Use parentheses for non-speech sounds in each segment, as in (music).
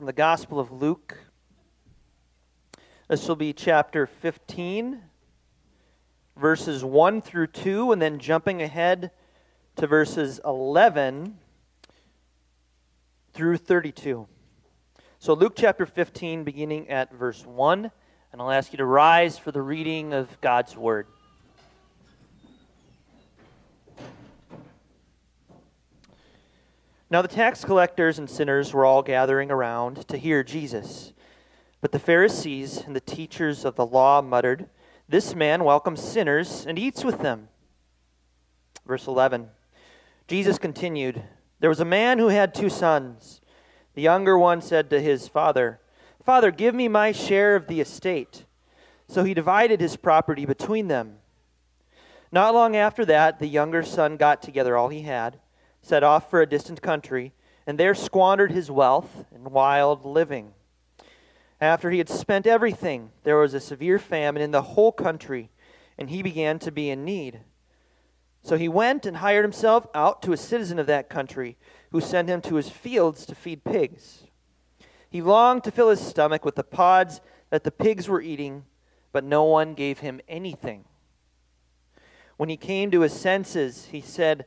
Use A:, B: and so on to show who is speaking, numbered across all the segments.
A: from the Gospel of Luke. This will be chapter 15, verses 1 through 2, and then jumping ahead to verses 11 through 32. So, Luke chapter 15, beginning at verse 1, and I'll ask you to rise for the reading of God's Word. Now the tax collectors and sinners were all gathering around to hear Jesus. But the Pharisees and the teachers of the law muttered, This man welcomes sinners and eats with them. Verse 11 Jesus continued, There was a man who had two sons. The younger one said to his father, Father, give me my share of the estate. So he divided his property between them. Not long after that, the younger son got together all he had set off for a distant country, and there squandered his wealth in wild living. After he had spent everything, there was a severe famine in the whole country, and he began to be in need. So he went and hired himself out to a citizen of that country, who sent him to his fields to feed pigs. He longed to fill his stomach with the pods that the pigs were eating, but no one gave him anything. When he came to his senses, he said,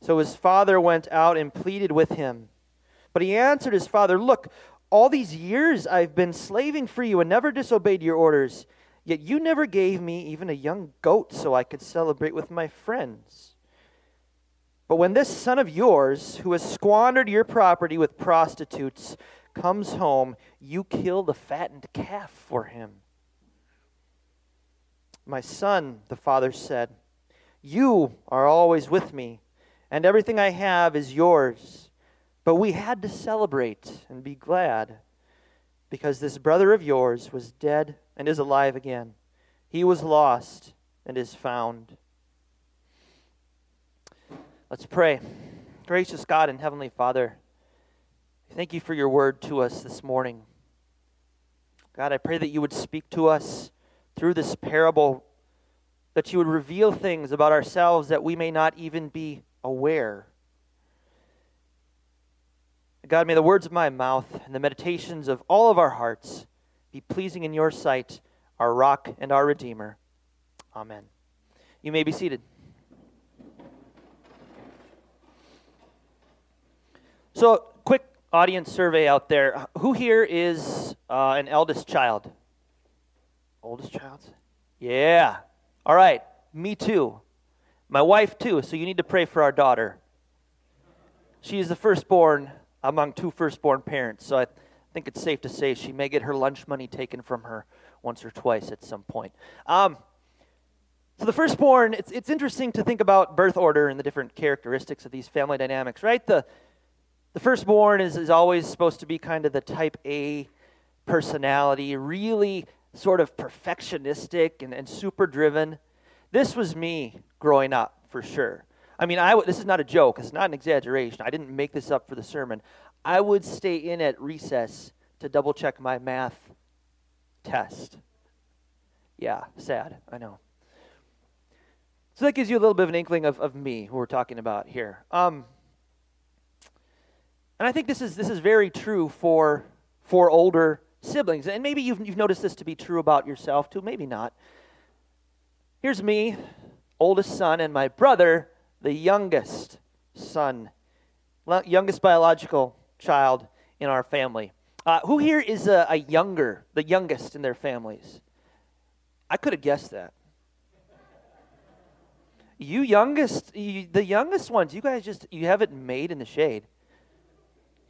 A: So his father went out and pleaded with him. But he answered his father, Look, all these years I've been slaving for you and never disobeyed your orders. Yet you never gave me even a young goat so I could celebrate with my friends. But when this son of yours, who has squandered your property with prostitutes, comes home, you kill the fattened calf for him. My son, the father said, You are always with me and everything I have is yours. But we had to celebrate and be glad because this brother of yours was dead and is alive again. He was lost and is found. Let's pray. Gracious God and Heavenly Father, thank you for your word to us this morning. God, I pray that you would speak to us through this parable, that you would reveal things about ourselves that we may not even be aware. God, may the words of my mouth and the meditations of all of our hearts be pleasing in your sight, our rock and our redeemer. Amen. You may be seated. So, quick audience survey out there. Who here is uh, an eldest child? Oldest child? Yeah. All right. Me too. My wife, too, so you need to pray for our daughter. She is the firstborn among two firstborn parents, so I think it's safe to say she may get her lunch money taken from her once or twice at some point. Um, so the firstborn, it's, it's interesting to think about birth order and the different characteristics of these family dynamics, right? The, the firstborn is, is always supposed to be kind of the type A personality, really sort of perfectionistic and, and super driven. This was me growing up, for sure. I mean, I w- this is not a joke. It's not an exaggeration. I didn't make this up for the sermon. I would stay in at recess to double check my math test. Yeah, sad. I know. So that gives you a little bit of an inkling of, of me, who we're talking about here. Um, and I think this is, this is very true for, for older siblings. And maybe you've, you've noticed this to be true about yourself too, maybe not. Here's me, oldest son, and my brother, the youngest son, youngest biological child in our family. Uh, who here is a, a younger, the youngest in their families? I could have guessed that. You youngest, you, the youngest ones, you guys just, you have it made in the shade.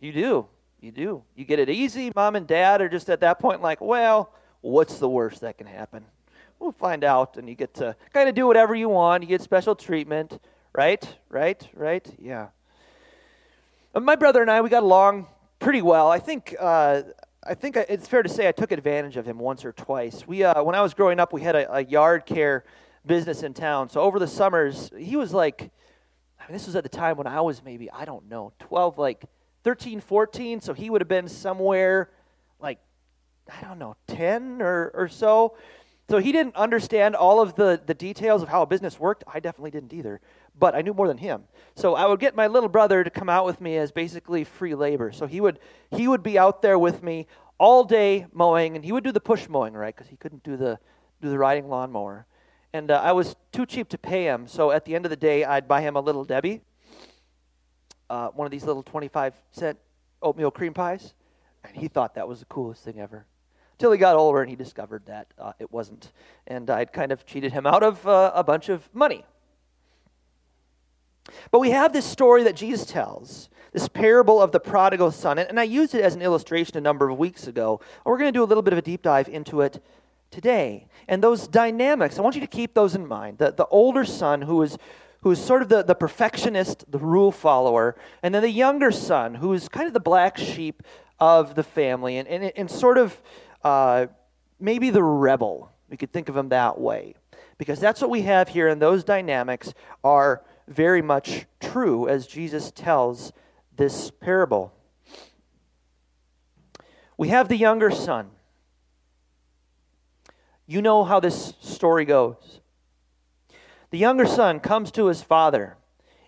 A: You do. You do. You get it easy. Mom and dad are just at that point like, well, what's the worst that can happen? We'll find out. And you get to kind of do whatever you want. You get special treatment. Right? Right? Right? Yeah. My brother and I, we got along pretty well. I think. Uh, I think it's fair to say I took advantage of him once or twice. We, uh, when I was growing up, we had a, a yard care business in town. So over the summers, he was like, I mean, this was at the time when I was maybe, I don't know, 12, like 13, 14. So he would have been somewhere like, I don't know, 10 or, or so. So he didn't understand all of the, the details of how a business worked. I definitely didn't either. But I knew more than him. So I would get my little brother to come out with me as basically free labor. So he would he would be out there with me all day mowing, and he would do the push mowing, right? Because he couldn't do the do the riding lawnmower. And uh, I was too cheap to pay him, so at the end of the day, I'd buy him a little Debbie, uh, one of these little 25 cent oatmeal cream pies, and he thought that was the coolest thing ever. Till he got older and he discovered that uh, it wasn't. And I'd kind of cheated him out of uh, a bunch of money. But we have this story that Jesus tells, this parable of the prodigal son, and I used it as an illustration a number of weeks ago. We're going to do a little bit of a deep dive into it today. And those dynamics, I want you to keep those in mind. The, the older son who is who is sort of the, the perfectionist, the rule follower, and then the younger son who is kind of the black sheep of the family and, and, and sort of uh, maybe the rebel. We could think of him that way. Because that's what we have here, and those dynamics are very much true as Jesus tells this parable. We have the younger son you know how this story goes. The younger son comes to his father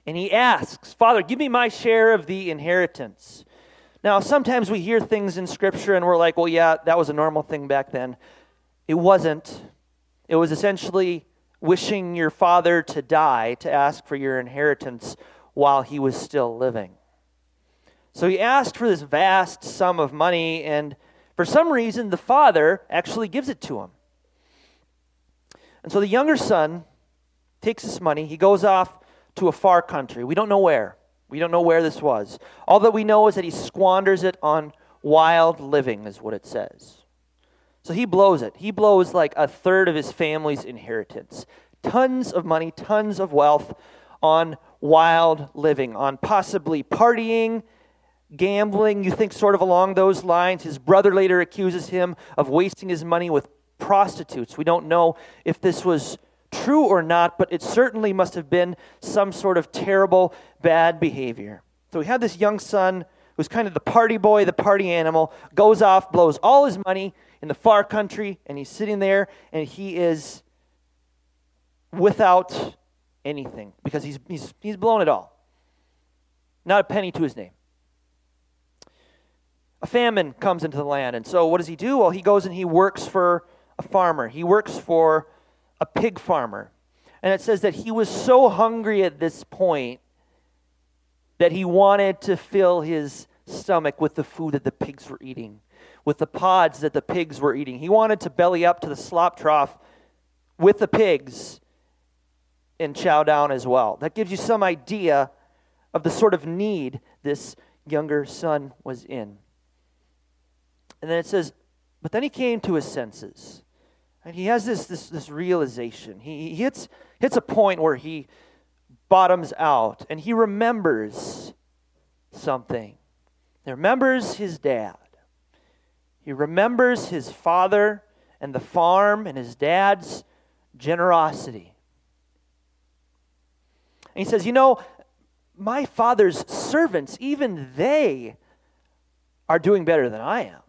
A: and he asks, Father, give me my share of the inheritance. Now, sometimes we hear things in Scripture and we're like, well, yeah, that was a normal thing back then. It wasn't. It was essentially wishing your father to die to ask for your inheritance while he was still living. So he asked for this vast sum of money, and for some reason, the father actually gives it to him. And so the younger son takes this money, he goes off to a far country. We don't know where. We don't know where this was. All that we know is that he squanders it on wild living, is what it says. So he blows it. He blows like a third of his family's inheritance. Tons of money, tons of wealth on wild living, on possibly partying, gambling. You think sort of along those lines. His brother later accuses him of wasting his money with prostitutes. We don't know if this was true or not, but it certainly must have been some sort of terrible, bad behavior. So we have this young son who's kind of the party boy, the party animal, goes off, blows all his money in the far country, and he's sitting there and he is without anything because he's, he's, he's blown it all. Not a penny to his name a famine comes into the land. And so what does he do? Well, he goes and he works for a farmer, he works for a pig farmer. And it says that he was so hungry at this point that he wanted to fill his stomach with the food that the pigs were eating, with the pods that the pigs were eating. He wanted to belly up to the slop trough with the pigs and chow down as well. That gives you some idea of the sort of need this younger son was in. And then it says, but then he came to his senses. And he has this, this, this realization. He, he hits, hits a point where he bottoms out and he remembers something. He remembers his dad. He remembers his father and the farm and his dad's generosity. And he says, You know, my father's servants, even they are doing better than I am.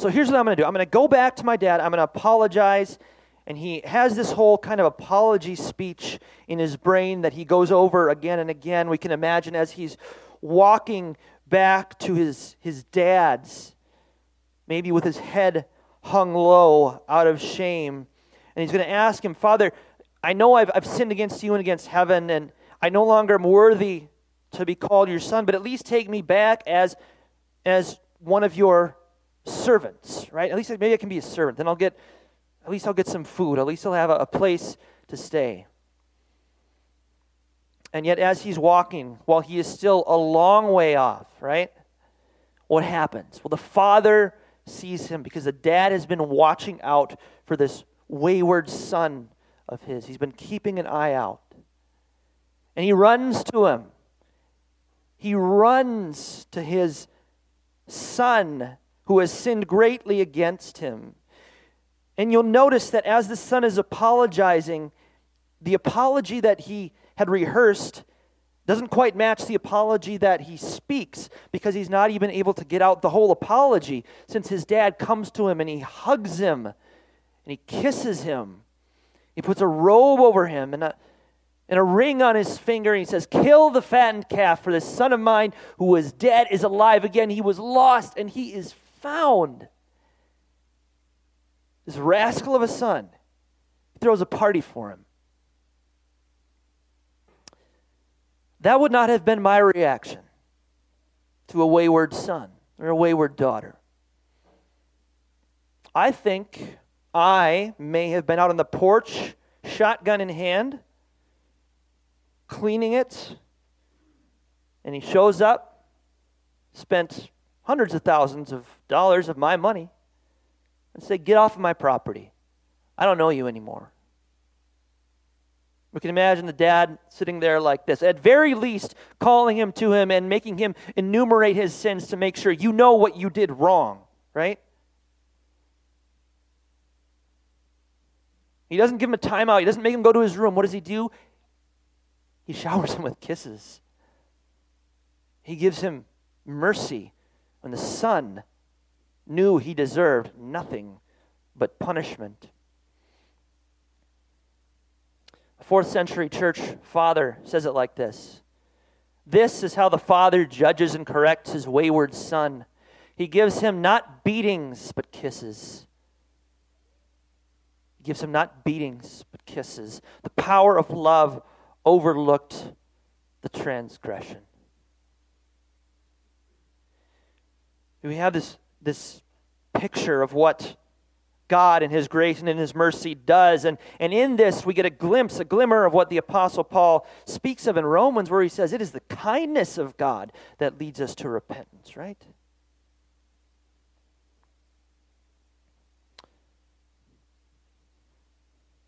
A: So here's what I'm going to do I'm going to go back to my dad, I'm going to apologize. And he has this whole kind of apology speech in his brain that he goes over again and again. We can imagine as he's walking back to his, his dad's, maybe with his head hung low out of shame. And he's going to ask him, Father, I know I've, I've sinned against you and against heaven, and I no longer am worthy to be called your son, but at least take me back as, as one of your servants, right? At least maybe I can be a servant. Then I'll get, at least I'll get some food. At least I'll have a, a place to stay. And yet, as he's walking, while he is still a long way off, right? What happens? Well, the father sees him because the dad has been watching out for this wayward son of his. He's been keeping an eye out. And he runs to him. He runs to his son who has sinned greatly against him. And you'll notice that as the son is apologizing, the apology that he had rehearsed doesn't quite match the apology that he speaks because he's not even able to get out the whole apology since his dad comes to him and he hugs him and he kisses him. He puts a robe over him and a, and a ring on his finger and he says, Kill the fattened calf, for this son of mine who was dead is alive again. He was lost and he is found. This rascal of a son he throws a party for him. That would not have been my reaction to a wayward son or a wayward daughter. I think I may have been out on the porch, shotgun in hand, cleaning it, and he shows up, spent hundreds of thousands of dollars of my money, and say, Get off of my property. I don't know you anymore. We can imagine the dad sitting there like this, at very least calling him to him and making him enumerate his sins to make sure you know what you did wrong, right? He doesn't give him a timeout. He doesn't make him go to his room. What does he do? He showers him with kisses. He gives him mercy when the son knew he deserved nothing but punishment A fourth century church father says it like this This is how the father judges and corrects his wayward son. He gives him not beatings, but kisses. He gives him not beatings, but kisses. The power of love overlooked the transgression. We have this, this picture of what God and His grace and in His mercy does. And, and in this, we get a glimpse, a glimmer of what the Apostle Paul speaks of in Romans, where he says it is the kindness of God that leads us to repentance, right?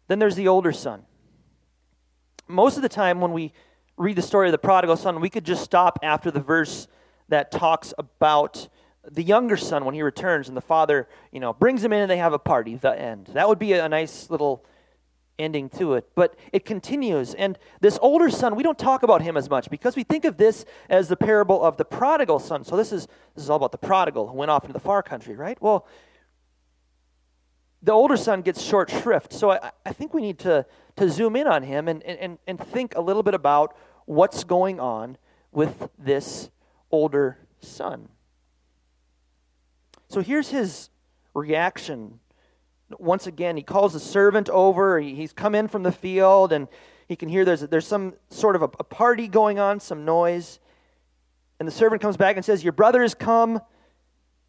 A: Then there's the older son. Most of the time, when we read the story of the prodigal son, we could just stop after the verse that talks about the younger son when he returns and the father you know brings him in and they have a party the end. That would be a nice little ending to it but it continues. And this older son we don't talk about him as much because we think of this as the parable of the prodigal son. So this is this is all about the prodigal who went off into the far country right? Well the older son gets short shrift. So i, I think we need to to zoom in on him and, and and think a little bit about what's going on with this older son so here's his reaction. Once again, he calls a servant over. He's come in from the field, and he can hear there's, there's some sort of a, a party going on, some noise. And the servant comes back and says, Your brother has come,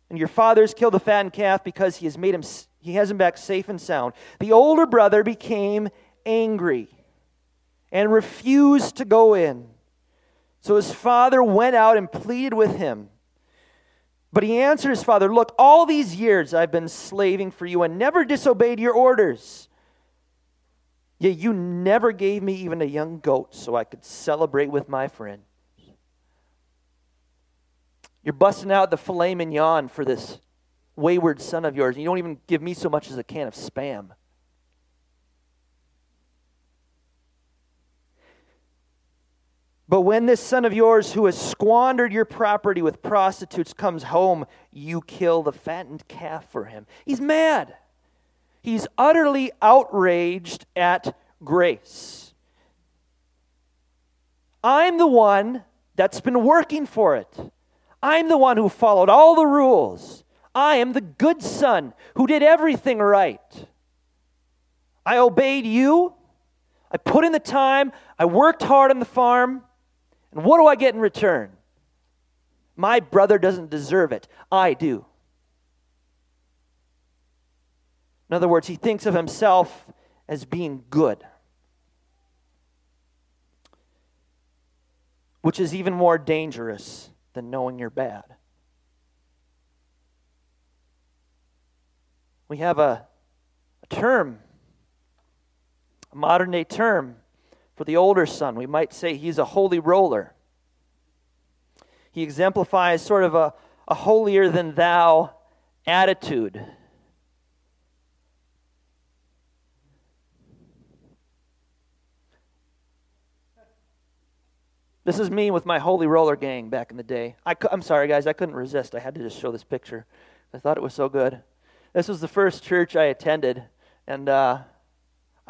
A: and your father has killed the fattened calf because he has made him he has him back safe and sound. The older brother became angry and refused to go in. So his father went out and pleaded with him. But he answered his father, Look, all these years I've been slaving for you and never disobeyed your orders. Yet you never gave me even a young goat so I could celebrate with my friend. You're busting out the filet mignon for this wayward son of yours, and you don't even give me so much as a can of spam. But when this son of yours who has squandered your property with prostitutes comes home, you kill the fattened calf for him. He's mad. He's utterly outraged at grace. I'm the one that's been working for it. I'm the one who followed all the rules. I am the good son who did everything right. I obeyed you. I put in the time. I worked hard on the farm. And what do I get in return? My brother doesn't deserve it. I do. In other words, he thinks of himself as being good, which is even more dangerous than knowing you're bad. We have a, a term, a modern day term for the older son, we might say he's a holy roller. He exemplifies sort of a, a holier than thou attitude. This is me with my holy roller gang back in the day. I, am sorry, guys, I couldn't resist. I had to just show this picture. I thought it was so good. This was the first church I attended, and uh,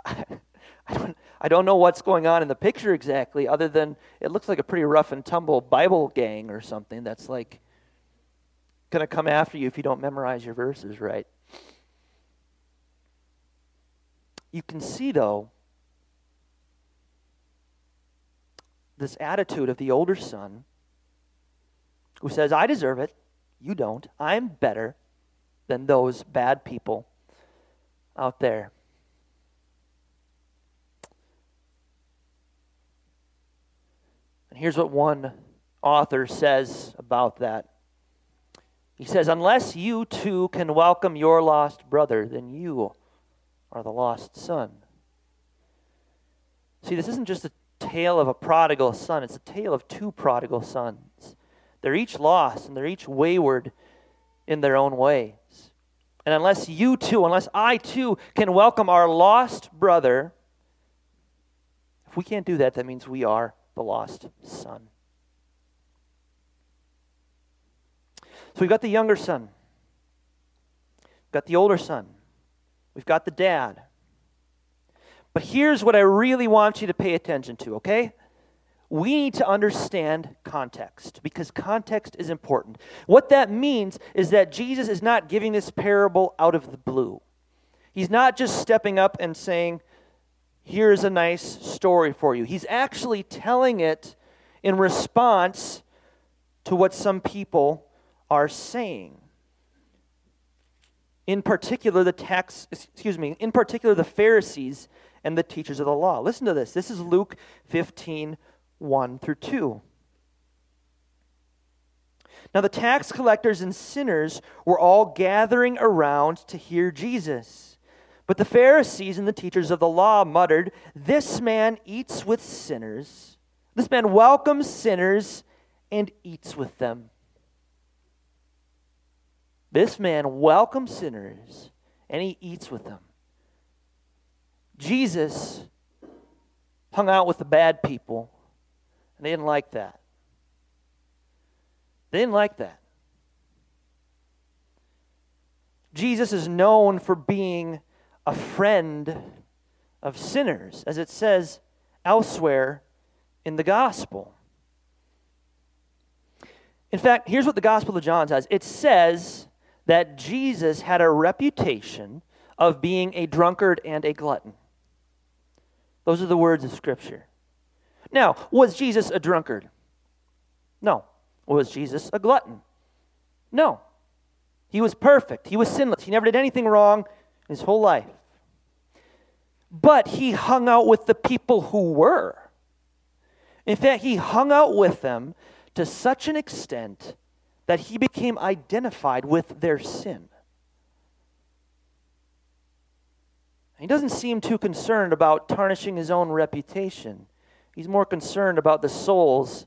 A: I, (laughs) I don't, I don't know what's going on in the picture exactly, other than it looks like a pretty rough and tumble Bible gang or something that's like going to come after you if you don't memorize your verses right. You can see, though, this attitude of the older son who says, I deserve it, you don't. I'm better than those bad people out there. And here's what one author says about that. He says, Unless you too can welcome your lost brother, then you are the lost son. See, this isn't just a tale of a prodigal son, it's a tale of two prodigal sons. They're each lost and they're each wayward in their own ways. And unless you too, unless I too can welcome our lost brother, if we can't do that, that means we are the lost son. So we've got the younger son, we've got the older son, we've got the dad. But here's what I really want you to pay attention to, okay? We need to understand context because context is important. What that means is that Jesus is not giving this parable out of the blue. He's not just stepping up and saying, here's a nice story for you. He's actually telling it in response to what some people are saying. In particular, the tax, excuse me, in particular, the Pharisees and the teachers of the law. Listen to this. This is Luke 15, 1 through 2. Now, the tax collectors and sinners were all gathering around to hear Jesus. But the Pharisees and the teachers of the law muttered, This man eats with sinners. This man welcomes sinners and eats with them. This man welcomes sinners and he eats with them. Jesus hung out with the bad people, and they didn't like that. They didn't like that. Jesus is known for being a friend of sinners, as it says elsewhere in the gospel. In fact, here's what the Gospel of John says it says that Jesus had a reputation of being a drunkard and a glutton. Those are the words of Scripture. Now, was Jesus a drunkard? No. Was Jesus a glutton? No. He was perfect. He was sinless. He never did anything wrong his whole life. But he hung out with the people who were. In fact, he hung out with them to such an extent that he became identified with their sin. He doesn't seem too concerned about tarnishing his own reputation. He's more concerned about the souls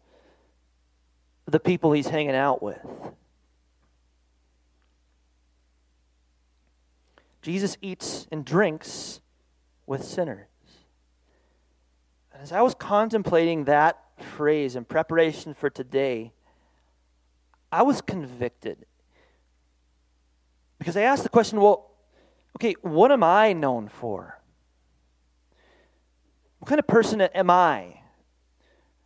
A: of the people he's hanging out with. Jesus eats and drinks with sinners. And as I was contemplating that phrase in preparation for today, I was convicted. Because I asked the question well, okay, what am I known for? What kind of person am I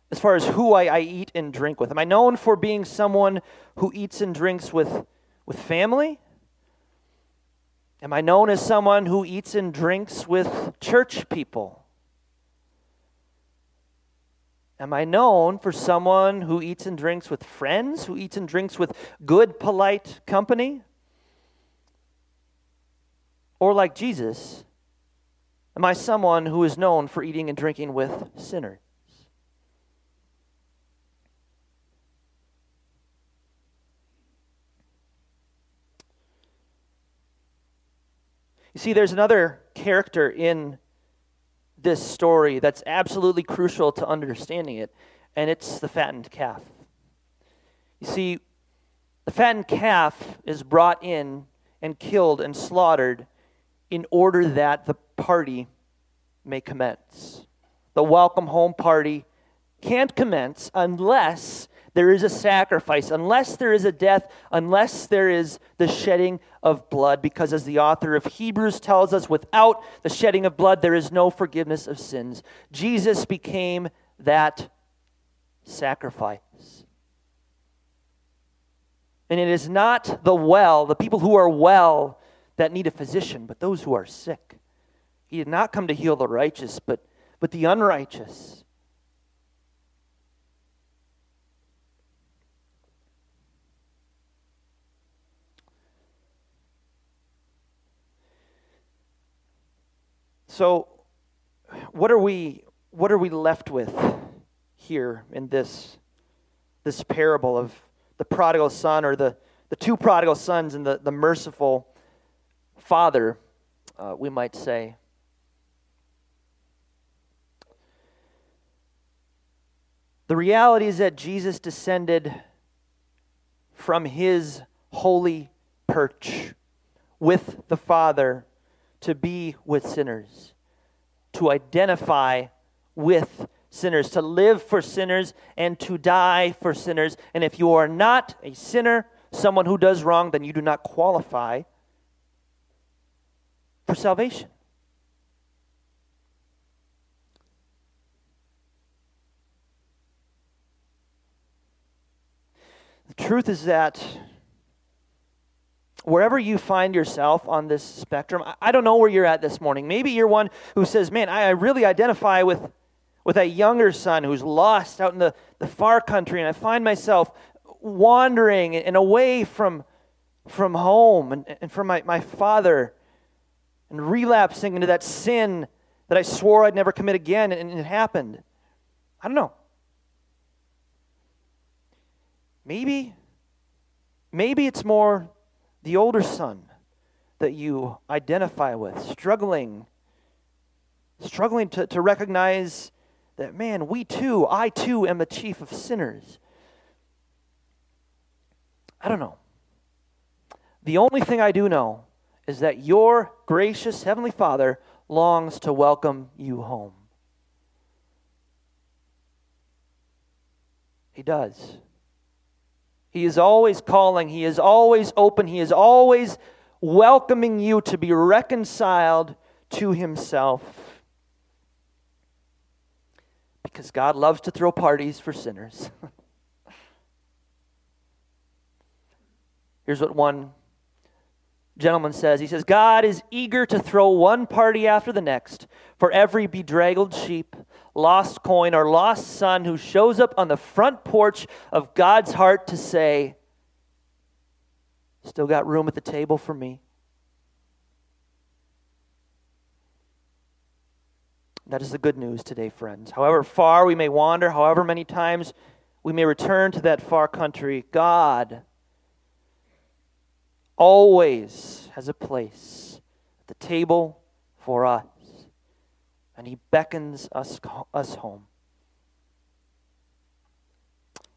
A: as far as who I, I, eat and drink with? Am I known for being someone who eats and drinks with, with family? Am I known as someone who eats and drinks with church people? Am I known for someone who eats and drinks with friends, who eats and drinks with good, polite company? Or like Jesus, am I someone who is known for eating and drinking with sinners? You see, there's another character in this story that's absolutely crucial to understanding it, and it's the fattened calf. You see, the fattened calf is brought in and killed and slaughtered in order that the party may commence. The welcome home party can't commence unless there is a sacrifice, unless there is a death, unless there is the shedding of blood. Because as the author of Hebrews tells us, without the shedding of blood, there is no forgiveness of sins. Jesus became that sacrifice. And it is not the well, the people who are well, that need a physician, but those who are sick. He did not come to heal the righteous, but, but the unrighteous. So, what are we what are we left with here in this this parable of the prodigal son or the, the two prodigal sons and the, the merciful father, uh, we might say. The reality is that Jesus descended from his holy perch with the Father to be with sinners, to identify with sinners, to live for sinners, and to die for sinners. And if you are not a sinner, someone who does wrong, then you do not qualify for salvation. The truth is that wherever you find yourself on this spectrum, I don't know where you're at this morning. Maybe you're one who says, Man, I really identify with, with a younger son who's lost out in the, the far country, and I find myself wandering and away from, from home and, and from my, my father and relapsing into that sin that I swore I'd never commit again, and it happened. I don't know. Maybe, maybe it's more the older son that you identify with, struggling, struggling to, to recognize that, man, we too, I too am the chief of sinners. I don't know. The only thing I do know is that your gracious Heavenly Father longs to welcome you home. He does. He is always calling, He is always open, He is always welcoming you to be reconciled to Himself. Because God loves to throw parties for sinners. (laughs) Here's what one gentleman says he says god is eager to throw one party after the next for every bedraggled sheep lost coin or lost son who shows up on the front porch of god's heart to say still got room at the table for me. That is the good news today friends. However far we may wander however many times we may return to that far country god
B: always has a place at the table for us, and He beckons us, us home.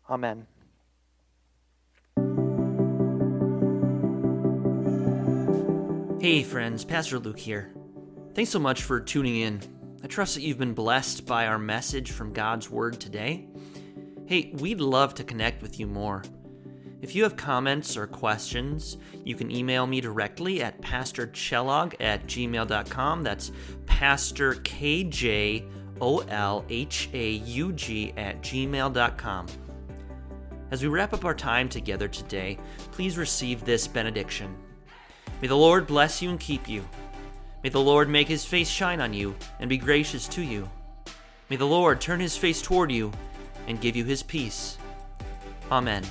B: Amen.
A: Hey, friends, Pastor Luke here. Thanks so much for tuning in. I trust that you've been blessed by our message from God's Word today. Hey, we'd love to connect with you more. If you have comments or questions, you can email me directly at pastorkjolhaug at gmail.com. That's Pastor K-J O-L-H-A-U-G at gmail.com. As we wrap up our time together today, please receive this benediction. May the Lord bless you and keep you. May the Lord make his face shine on you and be gracious to you. May the Lord turn his face toward you and give you his peace. Amen.